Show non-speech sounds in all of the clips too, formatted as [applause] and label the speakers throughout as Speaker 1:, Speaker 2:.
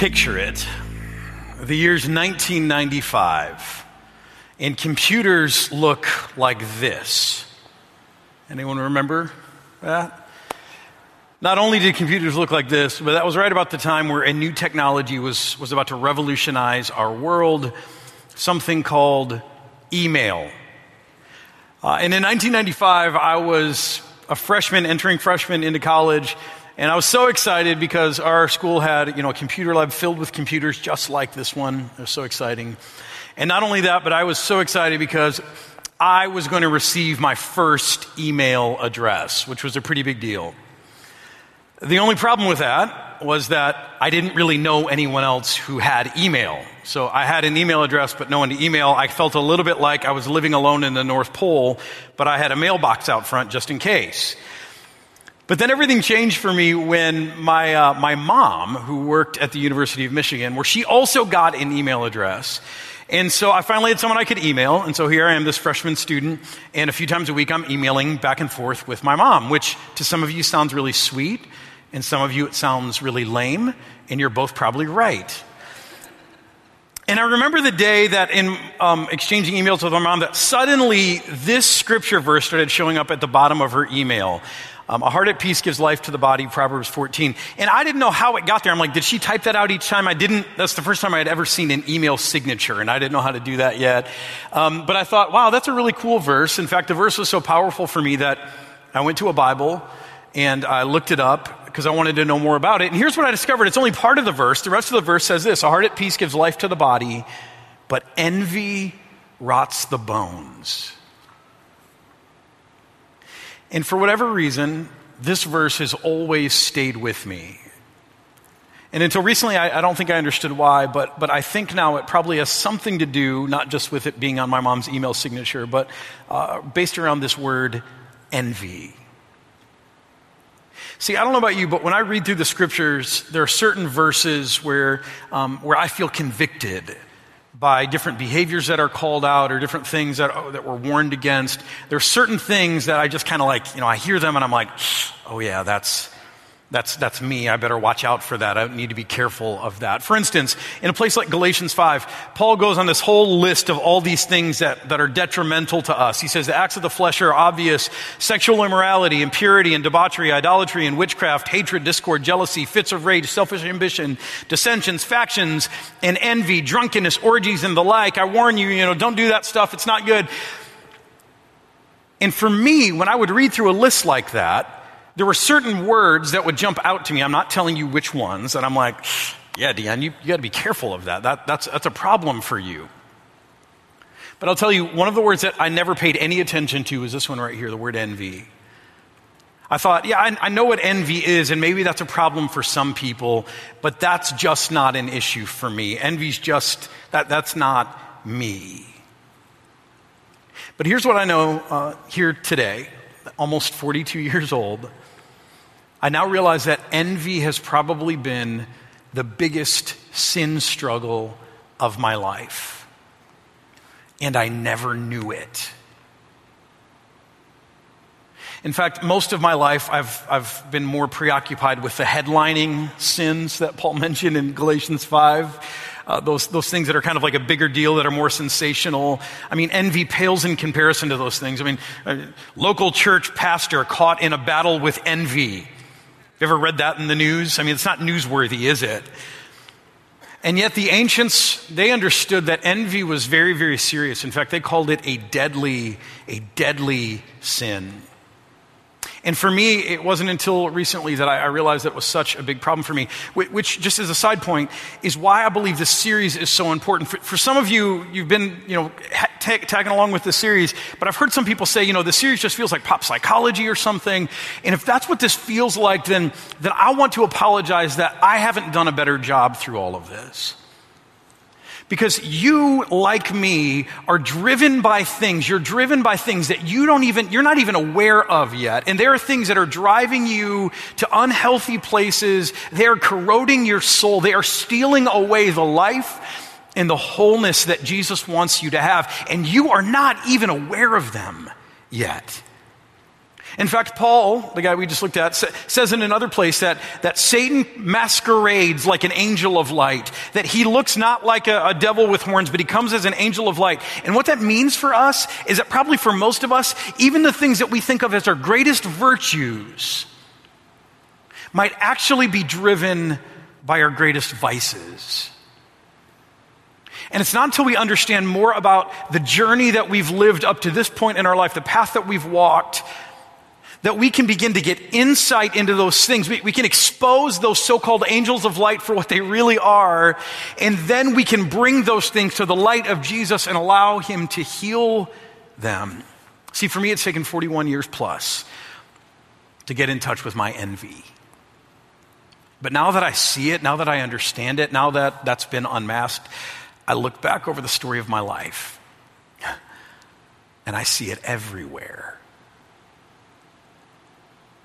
Speaker 1: Picture it. The year's 1995, and computers look like this. Anyone remember that? Not only did computers look like this, but that was right about the time where a new technology was, was about to revolutionize our world, something called email. Uh, and in 1995, I was a freshman entering freshman into college, and I was so excited because our school had, you know, a computer lab filled with computers just like this one. It was so exciting. And not only that, but I was so excited because I was going to receive my first email address, which was a pretty big deal. The only problem with that was that I didn't really know anyone else who had email. So I had an email address, but no one to email. I felt a little bit like I was living alone in the North Pole, but I had a mailbox out front just in case. But then everything changed for me when my, uh, my mom, who worked at the University of Michigan, where she also got an email address, and so I finally had someone I could email. And so here I am, this freshman student, and a few times a week I'm emailing back and forth with my mom, which to some of you sounds really sweet, and some of you it sounds really lame, and you're both probably right. And I remember the day that in um, exchanging emails with my mom, that suddenly this scripture verse started showing up at the bottom of her email. Um, a heart at peace gives life to the body, Proverbs 14. And I didn't know how it got there. I'm like, did she type that out each time? I didn't. That's the first time I had ever seen an email signature, and I didn't know how to do that yet. Um, but I thought, wow, that's a really cool verse. In fact, the verse was so powerful for me that I went to a Bible and I looked it up because I wanted to know more about it. And here's what I discovered it's only part of the verse. The rest of the verse says this A heart at peace gives life to the body, but envy rots the bones. And for whatever reason, this verse has always stayed with me. And until recently, I, I, don't think I understood why, but, but I think now it probably has something to do, not just with it being on my mom's email signature, but uh, based around this word envy. See, I don't know about you, but when I read through the scriptures, there are certain verses where, um, where I feel convicted by different behaviors that are called out or different things that, oh, that were warned against. There are certain things that I just kind of like, you know, I hear them and I'm like, oh yeah, that's, that's, that's me. I better watch out for that. I need to be careful of that. For instance, in a place like Galatians 5, Paul goes on this whole list of all these things that, that are detrimental to us. He says the acts of the flesh are obvious sexual immorality, impurity and debauchery, idolatry and witchcraft, hatred, discord, jealousy, fits of rage, selfish ambition, dissensions, factions, and envy, drunkenness, orgies, and the like. I warn you, you know, don't do that stuff. It's not good. And for me, when I would read through a list like that, there were certain words that would jump out to me. I'm not telling you which ones. And I'm like, yeah, Deanne, you, you got to be careful of that. that that's, that's a problem for you. But I'll tell you, one of the words that I never paid any attention to is this one right here the word envy. I thought, yeah, I, I know what envy is, and maybe that's a problem for some people, but that's just not an issue for me. Envy's just, that, that's not me. But here's what I know uh, here today, almost 42 years old. I now realize that envy has probably been the biggest sin struggle of my life. And I never knew it. In fact, most of my life, I've, I've been more preoccupied with the headlining sins that Paul [laughs] mentioned in Galatians 5. Uh, those, those things that are kind of like a bigger deal, that are more sensational. I mean, envy pales in comparison to those things. I mean, a local church pastor caught in a battle with envy. You ever read that in the news? I mean, it's not newsworthy, is it? And yet the ancients, they understood that envy was very, very serious. In fact, they called it a deadly, a deadly sin. And for me, it wasn't until recently that I, realized that was such a big problem for me, which, just as a side point, is why I believe this series is so important. For, for some of you, you've been, you know, ta- tagging along with the series, but I've heard some people say, you know, the series just feels like pop psychology or something. And if that's what this feels like, then, then I want to apologize that I haven't done a better job through all of this. Because you, like me, are driven by things. You're driven by things that you don't even, you're not even aware of yet. And there are things that are driving you to unhealthy places. They are corroding your soul. They are stealing away the life and the wholeness that Jesus wants you to have. And you are not even aware of them yet. In fact, Paul, the guy we just looked at, says in another place that, that Satan masquerades like an angel of light, that he looks not like a, a devil with horns, but he comes as an angel of light. And what that means for us is that probably for most of us, even the things that we think of as our greatest virtues might actually be driven by our greatest vices. And it's not until we understand more about the journey that we've lived up to this point in our life, the path that we've walked, that we can begin to get insight into those things. We, we, can expose those so called angels of light for what they really are, and then we can bring those things to the light of Jesus and allow Him to heal them. See, for me, it's taken 41 years plus to get in touch with my envy. But now that I see it, now that I understand it, now that that's been unmasked, I look back over the story of my life and I see it everywhere.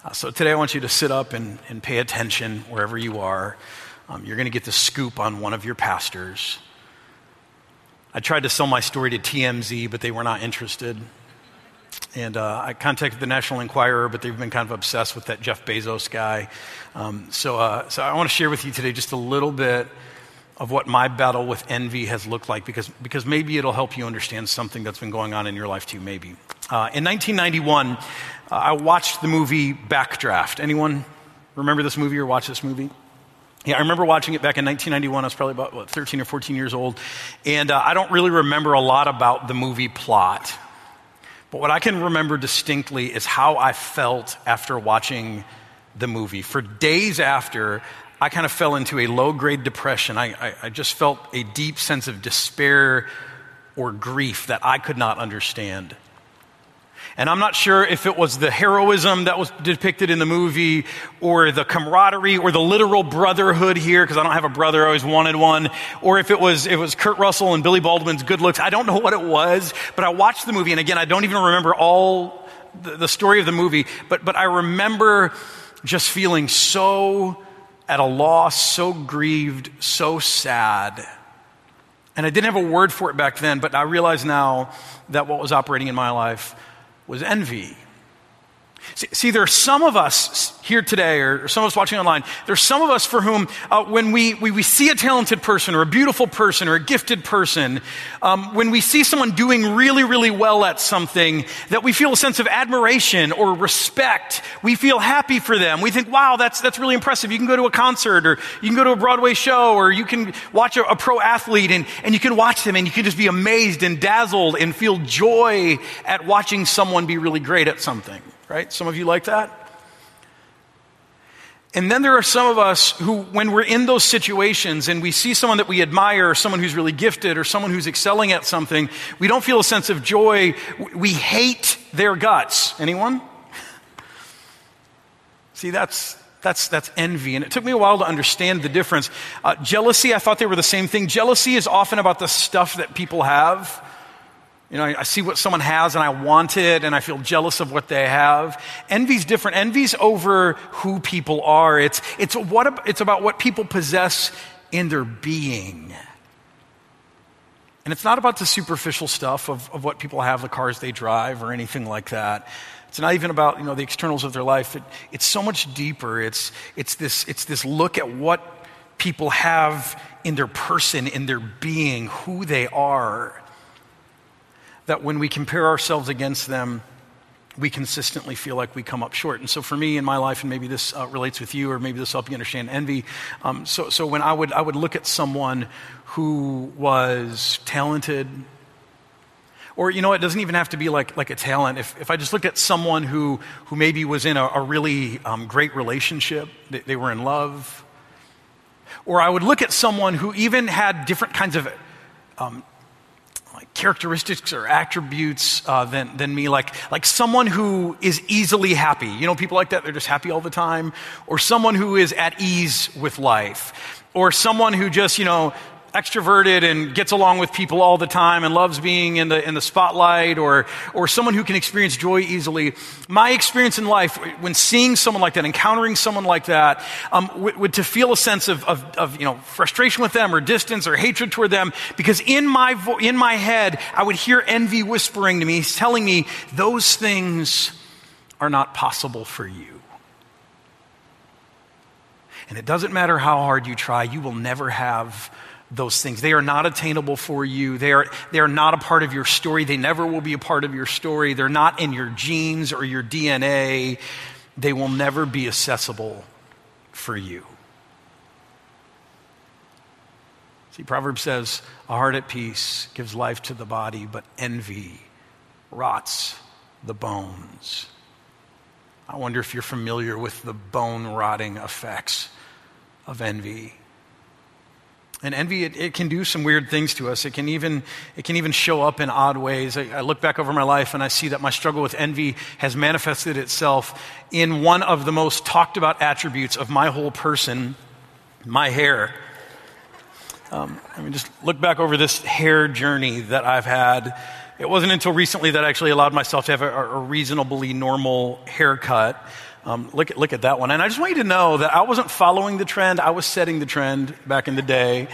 Speaker 1: Uh, so today I want you to sit up and, and pay attention wherever you are. Um, you're going to get the scoop on one of your pastors. I tried to sell my story to TMZ, but they were not interested. And uh, I contacted the National Enquirer, but they've been kind of obsessed with that Jeff Bezos guy. Um, so, uh, so I want to share with you today just a little bit of what my battle with envy has looked like because, because maybe it'll help you understand something that's been going on in your life too, maybe. Uh, in 1991, uh, I watched the movie Backdraft. Anyone remember this movie or watch this movie? Yeah, I remember watching it back in 1991. I was probably about what, 13 or 14 years old. And uh, I don't really remember a lot about the movie plot. But what I can remember distinctly is how I felt after watching the movie. For days after, I kind of fell into a low grade depression. I, I, I, just felt a deep sense of despair or grief that I could not understand. And I'm not sure if it was the heroism that was depicted in the movie or the camaraderie or the literal brotherhood here, because I don't have a brother, I always wanted one, or if it was, it was Kurt Russell and Billy Baldwin's good looks. I don't know what it was, but I watched the movie, and again, I don't even remember all the, the story of the movie, but, but I remember just feeling so at a loss, so grieved, so sad. And I didn't have a word for it back then, but I realize now that what was operating in my life was envy. See, there are some of us here today, or some of us watching online, there are some of us for whom, uh, when we, we, we, see a talented person, or a beautiful person, or a gifted person, um, when we see someone doing really, really well at something, that we feel a sense of admiration or respect. We feel happy for them. We think, wow, that's, that's really impressive. You can go to a concert, or you can go to a Broadway show, or you can watch a, a pro athlete, and, and you can watch them, and you can just be amazed and dazzled and feel joy at watching someone be really great at something right? Some of you like that. And then there are some of us who, when we're in those situations and we see someone that we admire, or someone who's really gifted, or someone who's excelling at something, we don't feel a sense of joy. We hate their guts. Anyone? [laughs] See, that's, that's, that's envy. And it took me a while to understand the difference. Uh, jealousy, I thought they were the same thing. Jealousy is often about the stuff that people have. You know, I see what someone has and I want it and I feel jealous of what they have. Envy's different. Envy's over who people are. It's, it's, what, it's about what people possess in their being. And it's not about the superficial stuff of, of what people have, the cars they drive, or anything like that. It's not even about, you know, the externals of their life. It, it's so much deeper. It's, it's, this, it's this look at what people have in their person, in their being, who they are that when we compare ourselves against them, we consistently feel like we come up short. And so for me in my life, and maybe this uh, relates with you, or maybe this will help you understand envy. Um, so, so when I would, I would look at someone who was talented, or you know, it doesn't even have to be like, like a talent. If, if I just looked at someone who, who maybe was in a, a really um, great relationship, they, they were in love, or I would look at someone who even had different kinds of um, characteristics or attributes uh, than, than me, like, like someone who is easily happy. You know, people like that, they're just happy all the time. Or someone who is at ease with life. Or someone who just, you know, extroverted and gets along with people all the time and loves being in the, in the spotlight or, or someone who can experience joy easily. My experience in life, when seeing someone like that, encountering someone like that, um, would, to feel a sense of, of, of, you know, frustration with them or distance or hatred toward them because in my, vo- in my head, I would hear envy whispering to me, telling me those things are not possible for you. And it doesn't matter how hard you try, you will never have those things. They are not attainable for you. They are, they are not a part of your story. They never will be a part of your story. They're not in your genes or your DNA. They will never be accessible for you. See, Proverbs says, a heart at peace gives life to the body, but envy rots the bones. I wonder if you're familiar with the bone rotting effects of envy. And envy, it, it, can do some weird things to us. It can even, it can even show up in odd ways. I, I, look back over my life and I see that my struggle with envy has manifested itself in one of the most talked about attributes of my whole person my hair. Um, I mean, just look back over this hair journey that I've had. It wasn't until recently that I actually allowed myself to have a, a reasonably normal haircut. Um, look, at, look at that one. And I just want you to know that I wasn't following the trend, I was setting the trend back in the day.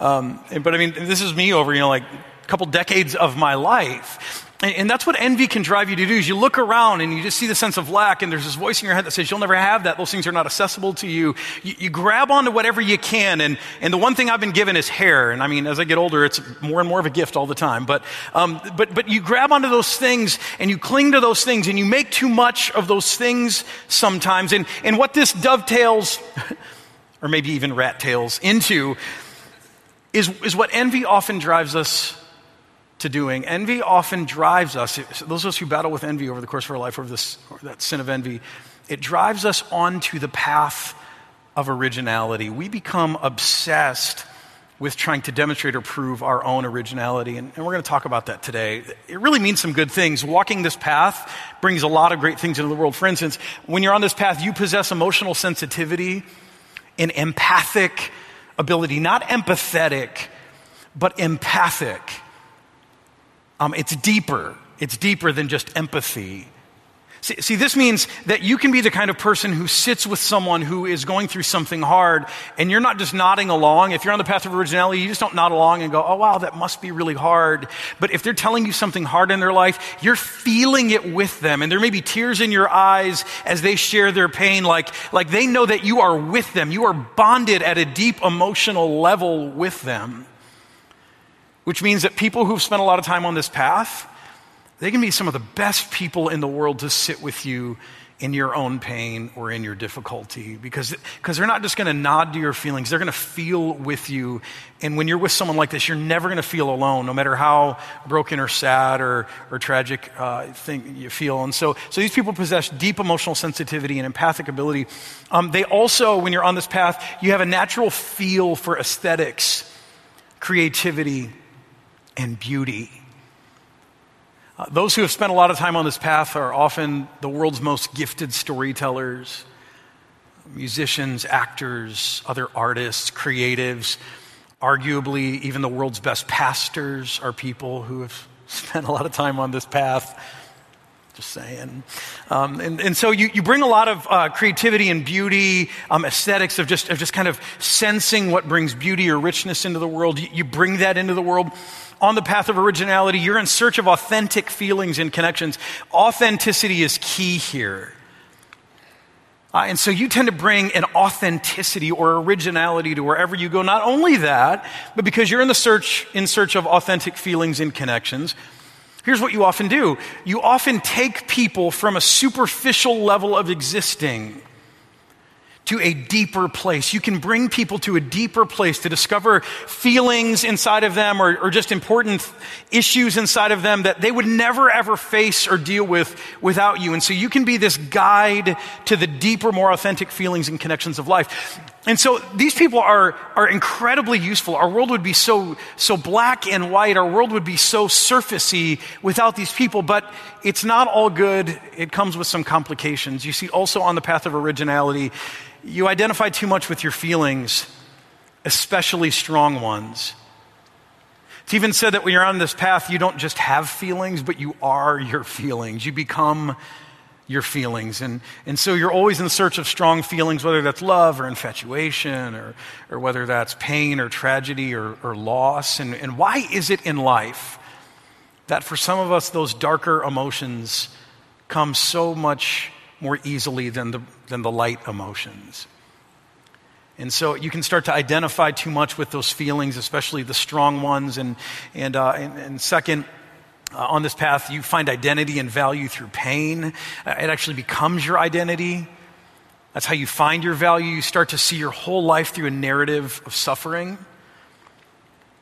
Speaker 1: Um, but I mean, this is me over, you know, like a couple decades of my life. And, that's what envy can drive you to do is you look around and you just see the sense of lack and there's this voice in your head that says you'll never have that. Those things are not accessible to you. You, you grab onto whatever you can. And, and the one thing I've been given is hair. And I mean, as I get older, it's more and more of a gift all the time. But, um, but, but you grab onto those things and you cling to those things and you make too much of those things sometimes. And, and what this dovetails, [laughs] or maybe even rat tails into, is, is what envy often drives us to doing. Envy often drives us, those of us who battle with envy over the course of our life, over this, or that sin of envy, it drives us onto the path of originality. We become obsessed with trying to demonstrate or prove our own originality. And, and, we're going to talk about that today. It really means some good things. Walking this path brings a lot of great things into the world. For instance, when you're on this path, you possess emotional sensitivity and empathic ability, not empathetic, but empathic. Um, it's deeper. It's deeper than just empathy. See, see, this means that you can be the kind of person who sits with someone who is going through something hard, and you're not just nodding along. If you're on the path of originality, you just don't nod along and go, oh, wow, that must be really hard. But if they're telling you something hard in their life, you're feeling it with them, and there may be tears in your eyes as they share their pain, like, like they know that you are with them. You are bonded at a deep emotional level with them which means that people who've spent a lot of time on this path, they can be some of the best people in the world to sit with you in your own pain or in your difficulty because because they're not just going to nod to your feelings they're going to feel with you. And when you're with someone like this you're never going to feel alone no matter how broken or sad or, or tragic uh, thing you feel. And so so these people possess deep emotional sensitivity and empathic ability. Um, they also when you're on this path you have a natural feel for aesthetics creativity and beauty. Uh, those who have spent a lot of time on this path are often the world's most gifted storytellers, musicians, actors, other artists, creatives. Arguably, even the world's best pastors are people who have [laughs] spent a lot of time on this path. Just saying. Um, and, and, so you, you bring a lot of uh, creativity and beauty, um, aesthetics of just, of just kind of sensing what brings beauty or richness into the world. You, you bring that into the world on the path of originality, you're in search of authentic feelings and connections. Authenticity is key here. Uh, and so you tend to bring an authenticity or originality to wherever you go. Not only that, but because you're in the search in search of authentic feelings and connections, here's what you often do. You often take people from a superficial level of existing to a deeper place. You can bring people to a deeper place to discover feelings inside of them or, or, just important issues inside of them that they would never ever face or deal with without you. And so you can be this guide to the deeper, more authentic feelings and connections of life. And so these people are, are incredibly useful. Our world would be so, so black and white. Our world would be so surfacey without these people, but it's not all good. It comes with some complications. You see, also on the path of originality, you identify too much with your feelings, especially strong ones. It's even said that when you're on this path, you don't just have feelings, but you are your feelings. You become your feelings. And, and so you're always in search of strong feelings, whether that's love or infatuation or, or whether that's pain or tragedy or, or loss. And, and why is it in life that for some of us, those darker emotions come so much more easily than the, than the light emotions. And so you can start to identify too much with those feelings, especially the strong ones. And, and, uh, and, and second, uh, on this path, you find identity and value through pain. Uh, it actually becomes your identity. That's how you find your value. You start to see your whole life through a narrative of suffering.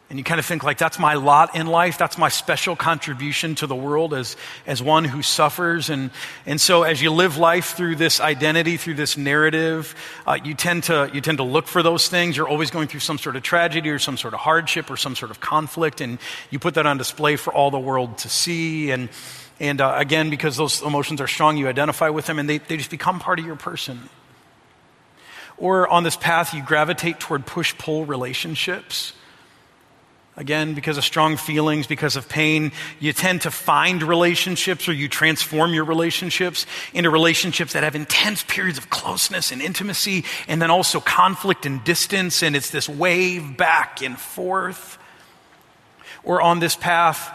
Speaker 1: And you kind of think like that's my lot in life. That's my special contribution to the world as, as one who suffers. And, and so as you live life through this identity, through this narrative, uh, you, tend to, you tend to look for those things. You're always going through some sort of tragedy or some sort of hardship or some sort of conflict. And you put that on display for all the world to see. And, and uh, again, because those emotions are strong, you identify with them and they, they just become part of your person. Or on this path, you gravitate toward push pull relationships Again, because of strong feelings, because of pain, you tend to find relationships or you transform your relationships into relationships that have intense periods of closeness and intimacy and then also conflict and distance. And it's this wave back and forth. Or on this path,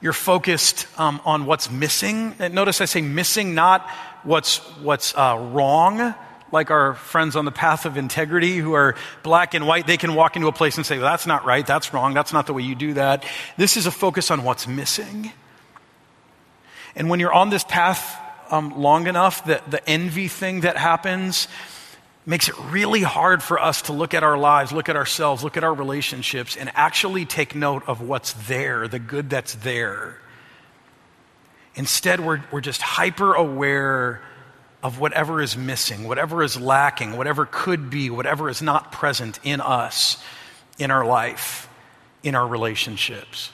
Speaker 1: you're focused um, on what's missing. Notice I say missing, not what's, what's uh, wrong like our friends on the path of integrity who are black and white, they can walk into a place and say, well, that's not right, that's wrong, that's not the way you do that. This is a focus on what's missing. And when you're on this path um, long enough, the, the envy thing that happens makes it really hard for us to look at our lives, look at ourselves, look at our relationships, and actually take note of what's there, the good that's there. Instead, we're, we're just hyper aware of whatever is missing, whatever is lacking, whatever could be, whatever is not present in us, in our life, in our relationships.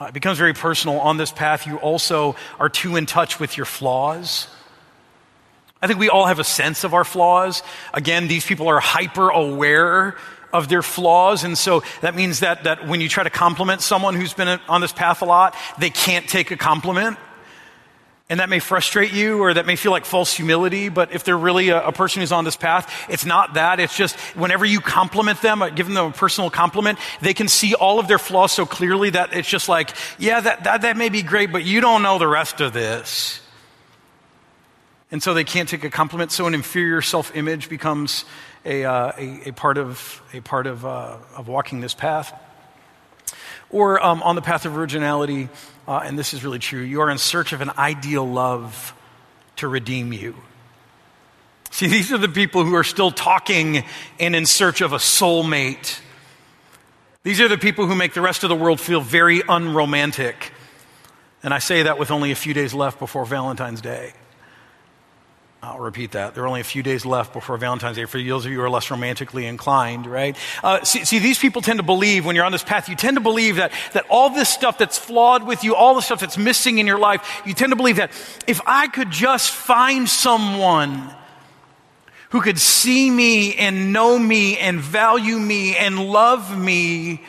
Speaker 1: Uh, it becomes very personal. On this path, you also are too in touch with your flaws. I think we all have a sense of our flaws. Again, these people are hyper aware of their flaws. And so that means that, that when you try to compliment someone who's been on this path a lot, they can't take a compliment. And that may frustrate you or that may feel like false humility, but if they're really a, a, person who's on this path, it's not that. It's just whenever you compliment them, uh, give them a personal compliment, they can see all of their flaws so clearly that it's just like, yeah, that, that, that may be great, but you don't know the rest of this. And so they can't take a compliment. So an inferior self image becomes a, uh, a, a, part of, a part of, uh, of walking this path. Or um, on the path of originality, uh, and this is really true, you are in search of an ideal love to redeem you. See, these are the people who are still talking and in search of a soulmate. These are the people who make the rest of the world feel very unromantic. And I say that with only a few days left before Valentine's Day. I'll repeat that. There are only a few days left before Valentine's Day for those of you who are less romantically inclined, right? Uh, see, see, these people tend to believe, when you're on this path, you tend to believe that, that all this stuff that's flawed with you, all the stuff that's missing in your life, you tend to believe that if I could just find someone who could see me and know me and value me and love me,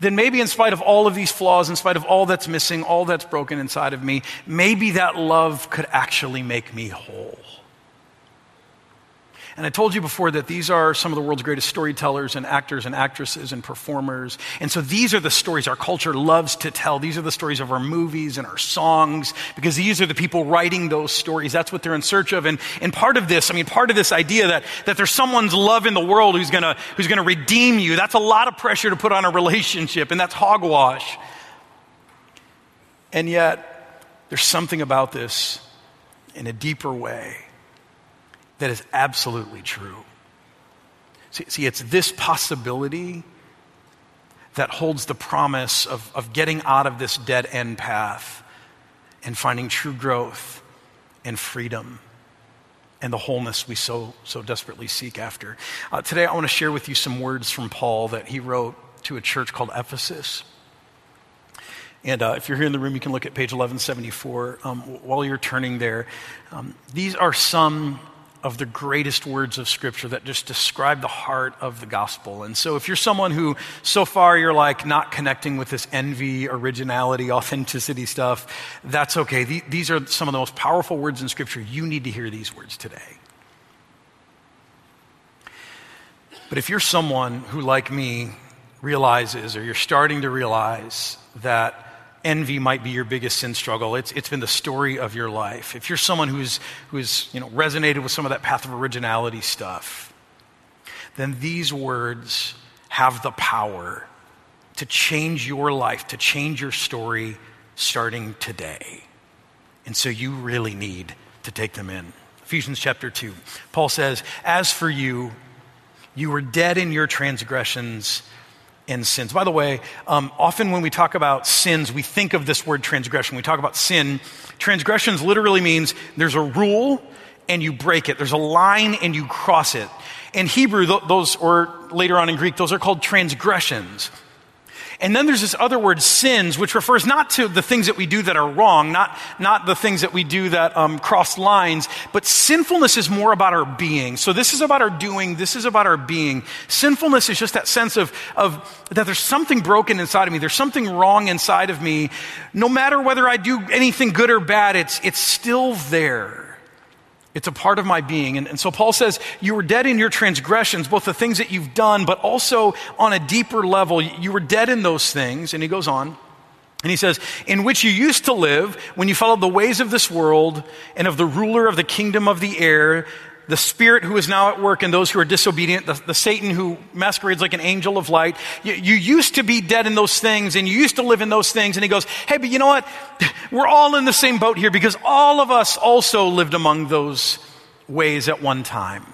Speaker 1: then maybe in spite of all of these flaws, in spite of all that's missing, all that's broken inside of me, maybe that love could actually make me whole. And I told you before that these are some of the world's greatest storytellers and actors and actresses and performers. And so these are the stories our culture loves to tell. These are the stories of our movies and our songs because these are the people writing those stories. That's what they're in search of. And, and part of this, I mean, part of this idea that, that there's someone's love in the world who's gonna, who's gonna redeem you, that's a lot of pressure to put on a relationship and that's hogwash. And yet, there's something about this in a deeper way that is absolutely true. See, see, it's this possibility that holds the promise of, of getting out of this dead end path and finding true growth and freedom and the wholeness we so, so desperately seek after. Uh, today, I want to share with you some words from Paul that he wrote to a church called Ephesus. And uh, if you're here in the room, you can look at page 1174. Um, while you're turning there, um, these are some of the greatest words of Scripture that just describe the heart of the gospel. And so, if you're someone who so far you're like not connecting with this envy, originality, authenticity stuff, that's okay. These are some of the most powerful words in Scripture. You need to hear these words today. But if you're someone who, like me, realizes or you're starting to realize that envy might be your biggest sin struggle. It's, it's been the story of your life. If you're someone who's, who's you know, resonated with some of that path of originality stuff, then these words have the power to change your life, to change your story starting today. And so you really need to take them in. Ephesians chapter 2. Paul says, As for you, you were dead in your transgressions and sins. By the way, um, often when we talk about sins, we think of this word transgression. We talk about sin. Transgressions literally means there's a rule and you break it, there's a line and you cross it. In Hebrew, those, or later on in Greek, those are called transgressions. And then there's this other word, sins, which refers not to the things that we do that are wrong, not, not the things that we do that um, cross lines, but sinfulness is more about our being. So this is about our doing, this is about our being. Sinfulness is just that sense of, of that there's something broken inside of me, there's something wrong inside of me. No matter whether I do anything good or bad, it's, it's still there. It's a part of my being. And, and, so Paul says, You were dead in your transgressions, both the things that you've done, but also on a deeper level. You were dead in those things. And he goes on. And he says, In which you used to live when you followed the ways of this world and of the ruler of the kingdom of the air, the spirit who is now at work in those who are disobedient, the, the Satan who masquerades like an angel of light. You, you, used to be dead in those things and you used to live in those things. And he goes, Hey, but you know what? [laughs] We're all in the same boat here because all of us also lived among those ways at one time,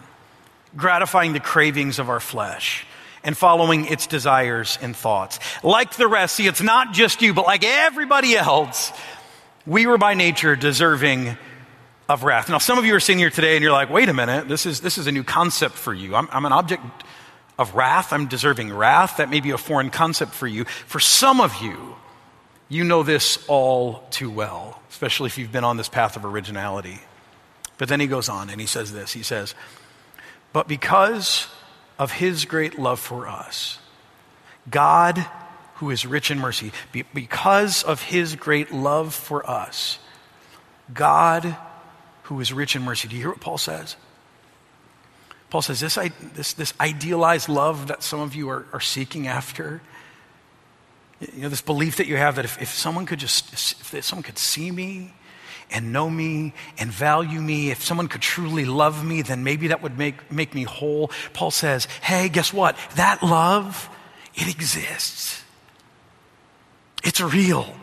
Speaker 1: gratifying the cravings of our flesh and following its desires and thoughts. Like the rest, see, it's not just you, but like everybody else, we were by nature deserving of wrath. Now, some of you are sitting here today and you're like, wait a minute, this is, this is a new concept for you. I'm, I'm an object of wrath. I'm deserving wrath. That may be a foreign concept for you. For some of you, you know this all too well, especially if you've been on this path of originality. But then he goes on and he says this He says, But because of his great love for us, God, who is rich in mercy, because of his great love for us, God who is rich in mercy. Do you hear what Paul says? Paul says this, this, this idealized love that some of you are, are seeking after, you know, this belief that you have that if, if someone could just, if someone could see me and know me and value me, if someone could truly love me, then maybe that would make, make me whole. Paul says, hey, guess what? That love, it exists. It's real.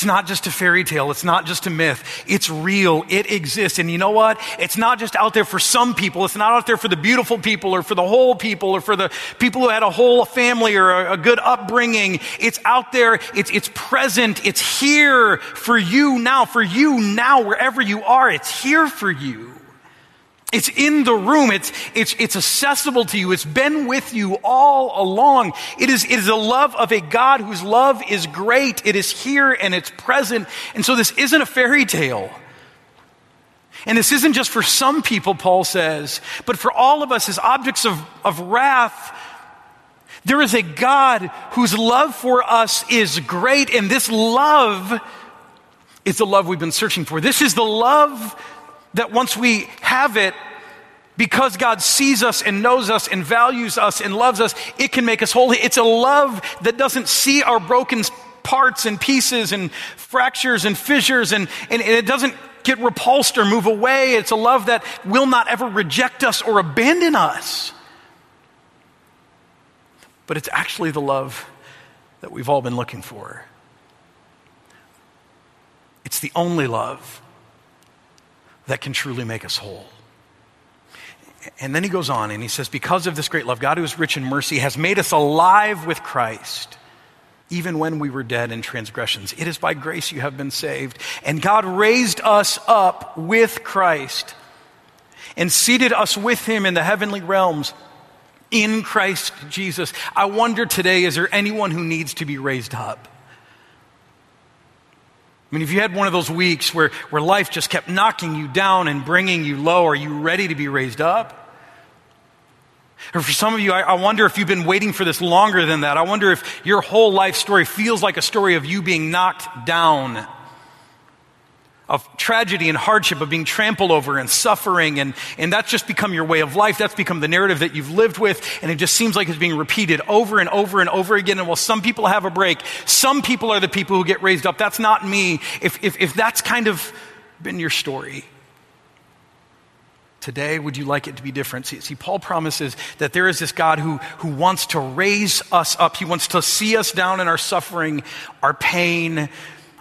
Speaker 1: It's not just a fairy tale. It's not just a myth. It's real. It exists. And you know what? It's not just out there for some people. It's not out there for the beautiful people or for the whole people or for the people who had a whole family or a, good upbringing. It's out there. It's, it's present. It's here for you now. For you now, wherever you are, it's here for you. It's in the room. It's, it's, it's accessible to you. It's been with you all along. It is, it is a love of a God whose love is great. It is here and it's present. And so this isn't a fairy tale. And this isn't just for some people, Paul says, but for all of us as objects of, of wrath. There is a God whose love for us is great. And this love is the love we've been searching for. This is the love that once we have it, because God sees us and knows us and values us and loves us, it can make us holy. It's a love that doesn't see our broken parts and pieces and fractures and fissures and, and, and it doesn't get repulsed or move away. It's a love that will not ever reject us or abandon us. But it's actually the love that we've all been looking for. It's the only love that can truly make us whole. And then he goes on and he says, Because of this great love, God, who is rich in mercy, has made us alive with Christ, even when we were dead in transgressions. It is by grace you have been saved. And God raised us up with Christ and seated us with him in the heavenly realms in Christ Jesus. I wonder today, is there anyone who needs to be raised up? I mean, if you had one of those weeks where, where life just kept knocking you down and bringing you low, are you ready to be raised up? Or for some of you, I, I, wonder if you've been waiting for this longer than that. I wonder if your whole life story feels like a story of you being knocked down. Of tragedy and hardship, of being trampled over and suffering, and, and that's just become your way of life. That's become the narrative that you've lived with, and it just seems like it's being repeated over and over and over again. And while some people have a break, some people are the people who get raised up. That's not me. If, if, if that's kind of been your story, Today, would you like it to be different? See, see, Paul promises that there is this God who, who wants to raise us up. He wants to see us down in our suffering, our pain,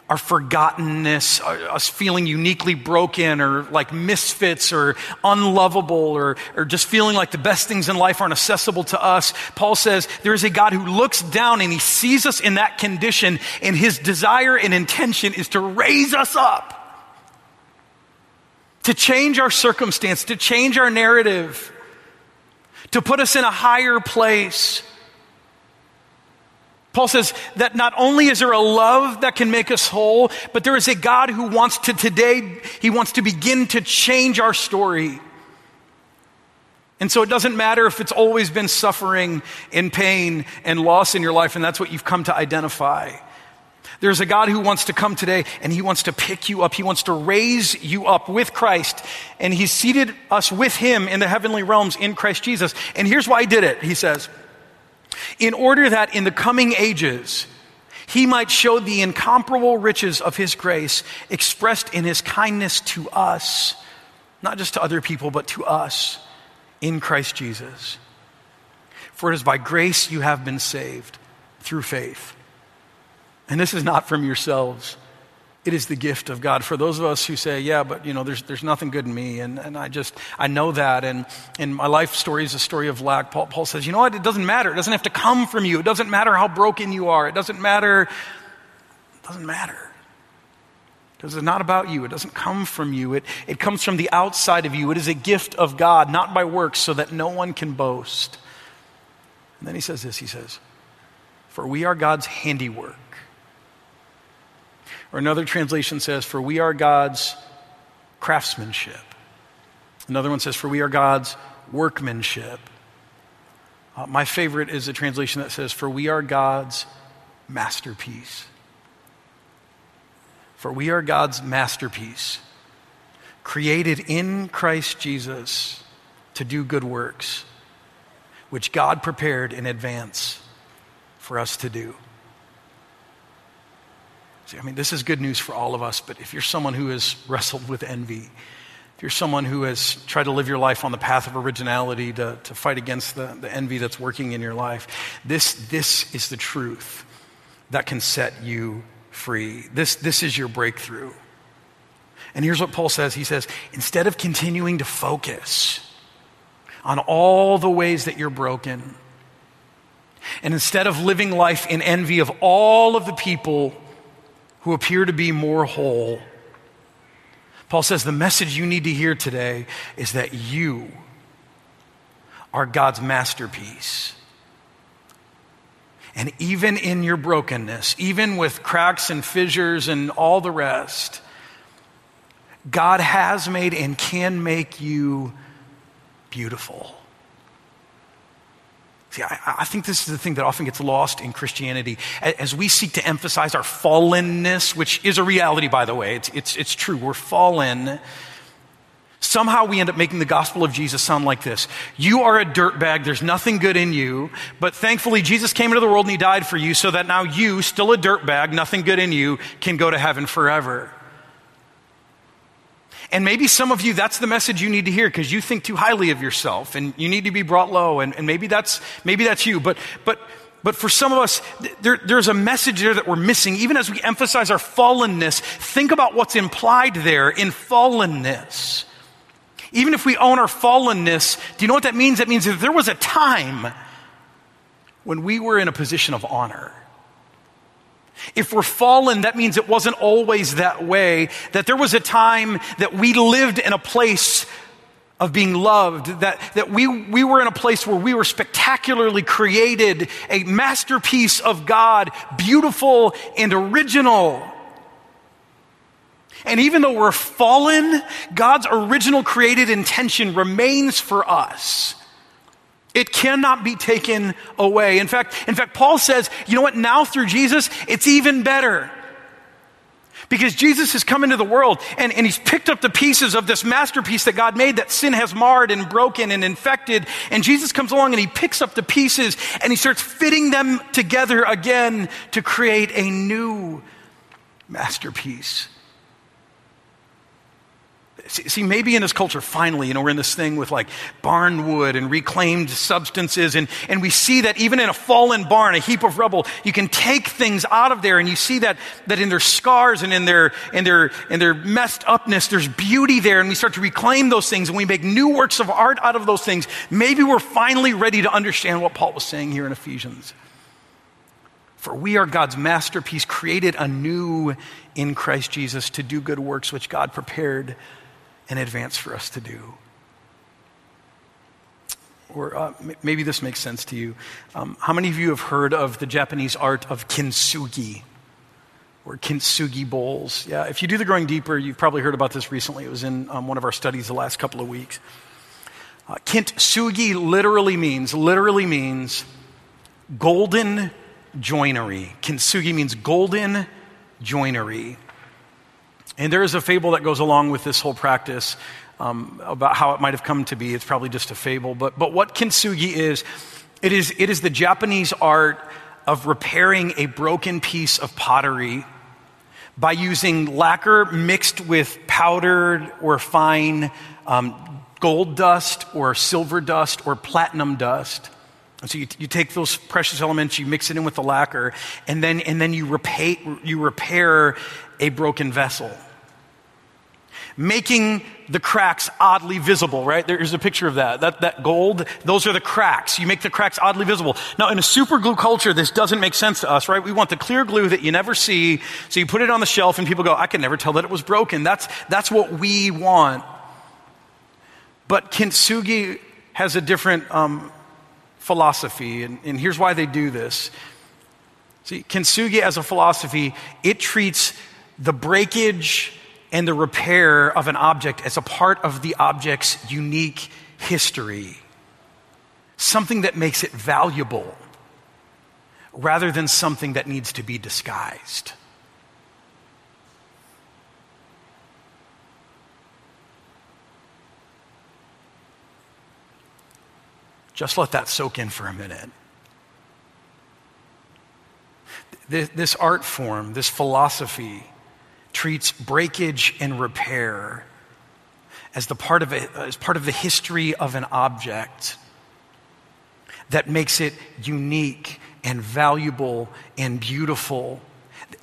Speaker 1: our forgottenness, uh, us feeling uniquely broken or like misfits or unlovable or, or just feeling like the best things in life aren't accessible to us. Paul says there is a God who looks down and he sees us in that condition, and his desire and intention is to raise us up to change our circumstance, to change our narrative, to put us in a higher place. Paul says that not only is there a love that can make us whole, but there is a God who wants to today, he wants to begin to change our story. And so it doesn't matter if it's always been suffering and pain and loss in your life, and that's what you've come to identify. There's a God who wants to come today and he wants to pick you up. He wants to raise you up with Christ. And he's seated us with him in the heavenly realms in Christ Jesus. And here's why he did it. He says, in order that in the coming ages, he might show the incomparable riches of his grace expressed in his kindness to us, not just to other people, but to us in Christ Jesus. For it is by grace you have been saved through faith. And this is not from yourselves. It is the gift of God. For those of us who say, yeah, but you know, there's, there's nothing good in me, and, and I just, I know that, and, and my life story is a story of lack. Paul, Paul says, you know what? It doesn't matter. It doesn't have to come from you. It doesn't matter how broken you are. It doesn't matter. It doesn't matter. Because it's not about you. It doesn't come from you. It, it comes from the outside of you. It is a gift of God, not by works, so that no one can boast. And then he says this he says, For we are God's handiwork or another translation says, For we are God's craftsmanship. Another one says, For we are God's workmanship. Uh, my favorite is a translation that says, For we are God's masterpiece. For we are God's masterpiece, created in Christ Jesus to do good works, which God prepared in advance for us to do. I mean, this is good news for all of us, but if you're someone who has wrestled with envy, if you're someone who has tried to live your life on the path of originality to, to fight against the, the envy that's working in your life, this, this is the truth that can set you free. This, this is your breakthrough. And here's what Paul says He says, instead of continuing to focus on all the ways that you're broken, and instead of living life in envy of all of the people who appear to be more whole. Paul says the message you need to hear today is that you are God's masterpiece. And even in your brokenness, even with cracks and fissures and all the rest, God has made and can make you beautiful. See, I, I, think this is the thing that often gets lost in Christianity. As we seek to emphasize our fallenness, which is a reality, by the way, it's, it's, it's true, we're fallen. Somehow we end up making the gospel of Jesus sound like this You are a dirtbag, there's nothing good in you, but thankfully Jesus came into the world and he died for you so that now you, still a dirtbag, nothing good in you, can go to heaven forever. And maybe some of you, that's the message you need to hear because you think too highly of yourself and you need to be brought low. And, and maybe, that's, maybe that's you. But, but, but for some of us, there, there's a message there that we're missing. Even as we emphasize our fallenness, think about what's implied there in fallenness. Even if we own our fallenness, do you know what that means? That means that there was a time when we were in a position of honor. If we're fallen, that means it wasn't always that way, that there was a time that we lived in a place of being loved, that, that we, we were in a place where we were spectacularly created, a masterpiece of God, beautiful and original. And even though we're fallen, God's original created intention remains for us. It cannot be taken away. In fact, in fact, Paul says, you know what? Now through Jesus, it's even better. Because Jesus has come into the world and, and he's picked up the pieces of this masterpiece that God made that sin has marred and broken and infected. And Jesus comes along and he picks up the pieces and he starts fitting them together again to create a new masterpiece. See, maybe in this culture, finally, you know, we're in this thing with like barnwood and reclaimed substances, and, and we see that even in a fallen barn, a heap of rubble, you can take things out of there, and you see that, that in their scars and in their, in, their, in their messed upness, there's beauty there, and we start to reclaim those things, and we make new works of art out of those things. Maybe we're finally ready to understand what Paul was saying here in Ephesians. For we are God's masterpiece, created anew in Christ Jesus to do good works which God prepared in advance for us to do. Or uh, maybe this makes sense to you. Um, how many of you have heard of the Japanese art of kintsugi? Or kintsugi bowls. Yeah, if you do the growing deeper, you've probably heard about this recently. It was in um, one of our studies the last couple of weeks. Uh, kintsugi literally means, literally means golden joinery. Kintsugi means golden joinery. And there is a fable that goes along with this whole practice um, about how it might have come to be. It's probably just a fable. But, but what kintsugi is, it is, it is the Japanese art of repairing a broken piece of pottery by using lacquer mixed with powdered or fine um, gold dust or silver dust or platinum dust. And so you, you, take those precious elements, you mix it in with the lacquer, and then, and then you, repay, you repair a broken vessel making the cracks oddly visible, right? There's a picture of that. That, that gold, those are the cracks. You make the cracks oddly visible. Now, in a super glue culture, this doesn't make sense to us, right? We want the clear glue that you never see. So you put it on the shelf and people go, I can never tell that it was broken. That's, that's what we want. But kintsugi has a different um, philosophy, and, and here's why they do this. See, kintsugi as a philosophy, it treats the breakage and the repair of an object as a part of the object's unique history, something that makes it valuable rather than something that needs to be disguised. Just let that soak in for a minute. This art form, this philosophy, treats breakage and repair as, the part of a, as part of the history of an object that makes it unique and valuable and beautiful.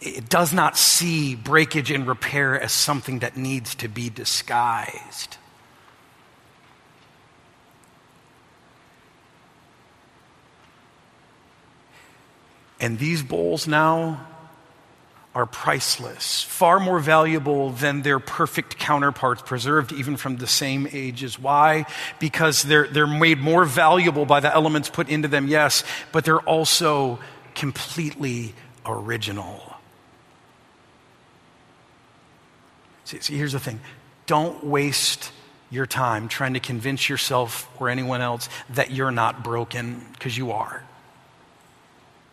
Speaker 1: It does not see breakage and repair as something that needs to be disguised. And these bowls now are priceless, far more valuable than their perfect counterparts, preserved even from the same ages. Why? Because they're, they're made more valuable by the elements put into them, yes, but they're also completely original. See, see here's the thing don't waste your time trying to convince yourself or anyone else that you're not broken, because you are.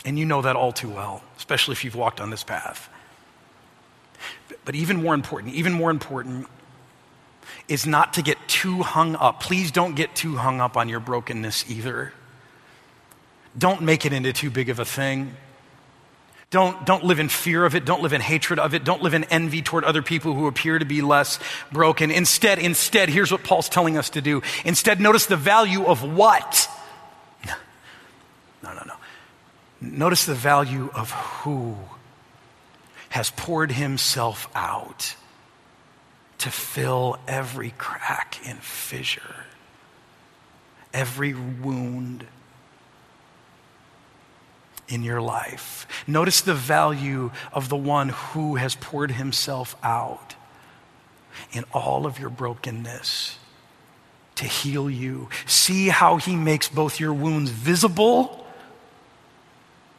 Speaker 1: And you know that all too well, especially if you've walked on this path. But even more important, even more important is not to get too hung up. Please don't get too hung up on your brokenness either. Don't make it into too big of a thing. Don't, don't live in fear of it. Don't live in hatred of it. Don't live in envy toward other people who appear to be less broken. Instead, instead, here's what Paul's telling us to do. Instead, notice the value of what? [laughs] No, no, no. Notice the value of who has poured himself out to fill every crack and fissure, every wound in your life. Notice the value of the one who has poured himself out in all of your brokenness to heal you. See how he makes both your wounds visible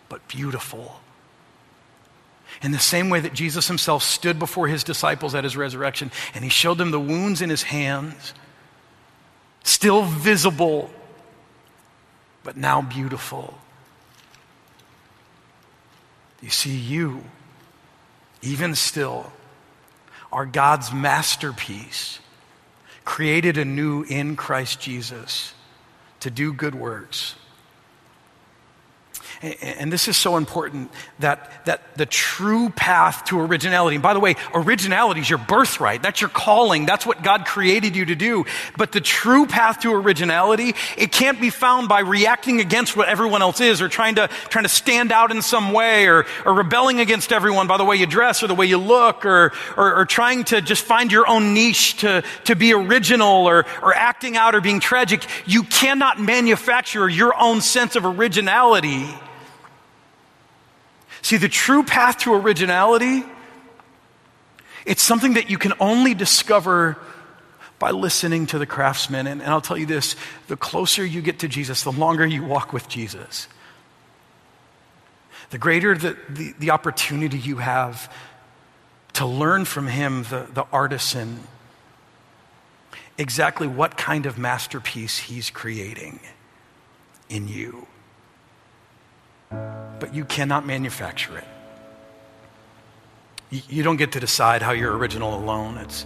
Speaker 1: but beautiful. In the same way that Jesus himself stood before his disciples at his resurrection and he showed them the wounds in his hands, still visible, but now beautiful. You see, you, even still, are God's masterpiece, created anew in Christ Jesus to do good works and this is so important that, that the true path to originality, and by the way, originality is your birthright. That's your calling. That's what God created you to do. But the true path to originality, it can't be found by reacting against what everyone else is or trying to, trying to stand out in some way or, or rebelling against everyone by the way you dress or the way you look or, or, or trying to just find your own niche to, to be original or, or acting out or being tragic. You cannot manufacture your own sense of originality See, the true path to originality, it's something that you can only discover by listening to the craftsman. And, and I'll tell you this the closer you get to Jesus, the longer you walk with Jesus, the greater the, the, the opportunity you have to learn from him, the, the artisan, exactly what kind of masterpiece he's creating in you but you cannot manufacture it. You don't get to decide how you're original alone. It's,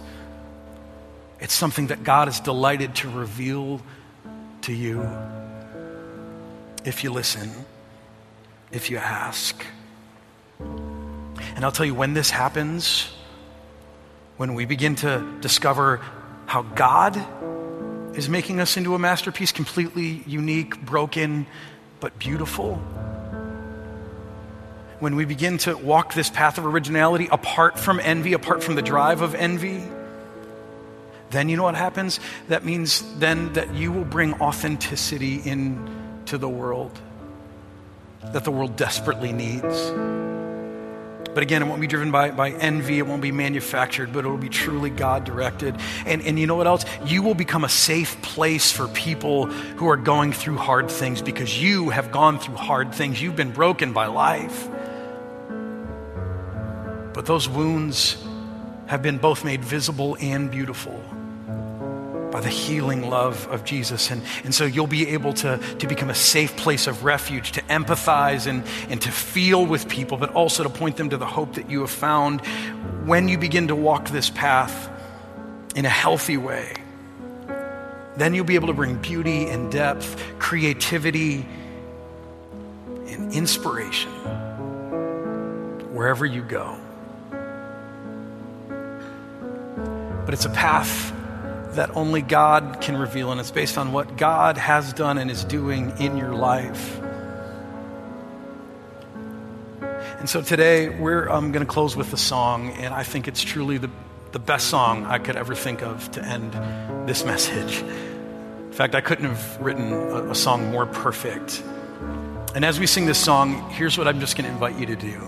Speaker 1: it's something that God is delighted to reveal to you if you listen, if you ask. And I'll tell you when this happens, when we begin to discover how God is making us into a masterpiece, completely unique, broken, but beautiful when we begin to walk this path of originality apart from envy, apart from the drive of envy, then you know what happens? That means then that you will bring authenticity into the world that the world desperately needs. But again, it won't be driven by, by envy. It won't be manufactured, but it will be truly God directed. And, and you know what else? You will become a safe place for people who are going through hard things because you have gone through hard things. You've been broken by life. But those wounds have been both made visible and beautiful by the healing love of Jesus. And, and so you'll be able to, to become a safe place of refuge, to empathize and, and to feel with people, but also to point them to the hope that you have found when you begin to walk this path in a healthy way. Then you'll be able to bring beauty and depth, creativity and inspiration wherever you go. But it's a path that only God can reveal, and it's based on what God has done and is doing in your life. And so today we're um, going to close with a song, and I think it's truly the, the best song I could ever think of to end this message. In fact, I couldn't have written a, a song more perfect. And as we sing this song, here's what I'm just going to invite you to do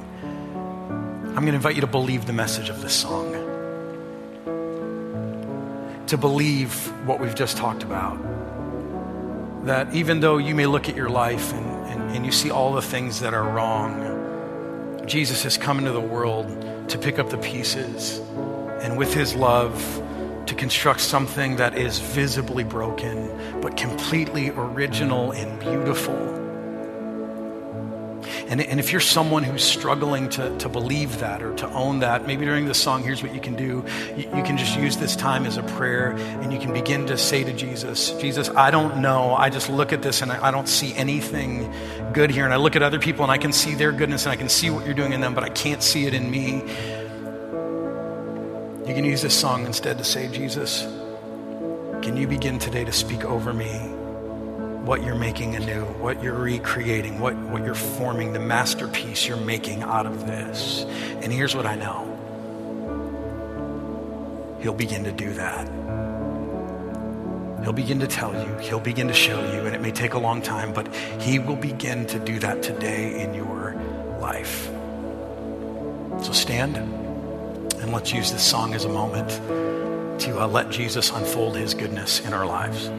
Speaker 1: I'm going to invite you to believe the message of this song to believe what we've just talked about. That even though you may look at your life and, and, and you see all the things that are wrong, Jesus has come into the world to pick up the pieces and with his love to construct something that is visibly broken, but completely original and beautiful and, and if you're someone who's struggling to, to believe that or to own that, maybe during this song, here's what you can do. You, you can just use this time as a prayer and you can begin to say to Jesus, Jesus, I don't know. I just look at this and I, I don't see anything good here. And I look at other people and I can see their goodness and I can see what you're doing in them, but I can't see it in me. You can use this song instead to say, Jesus, can you begin today to speak over me? What you're making anew, what you're recreating, what, what you're forming, the masterpiece you're making out of this. And here's what I know He'll begin to do that. He'll begin to tell you, He'll begin to show you, and it may take a long time, but He will begin to do that today in your life. So stand and let's use this song as a moment to uh, let Jesus unfold His goodness in our lives.